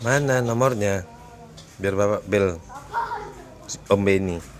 Mana nomornya? Biar Bapak bel Om Beni.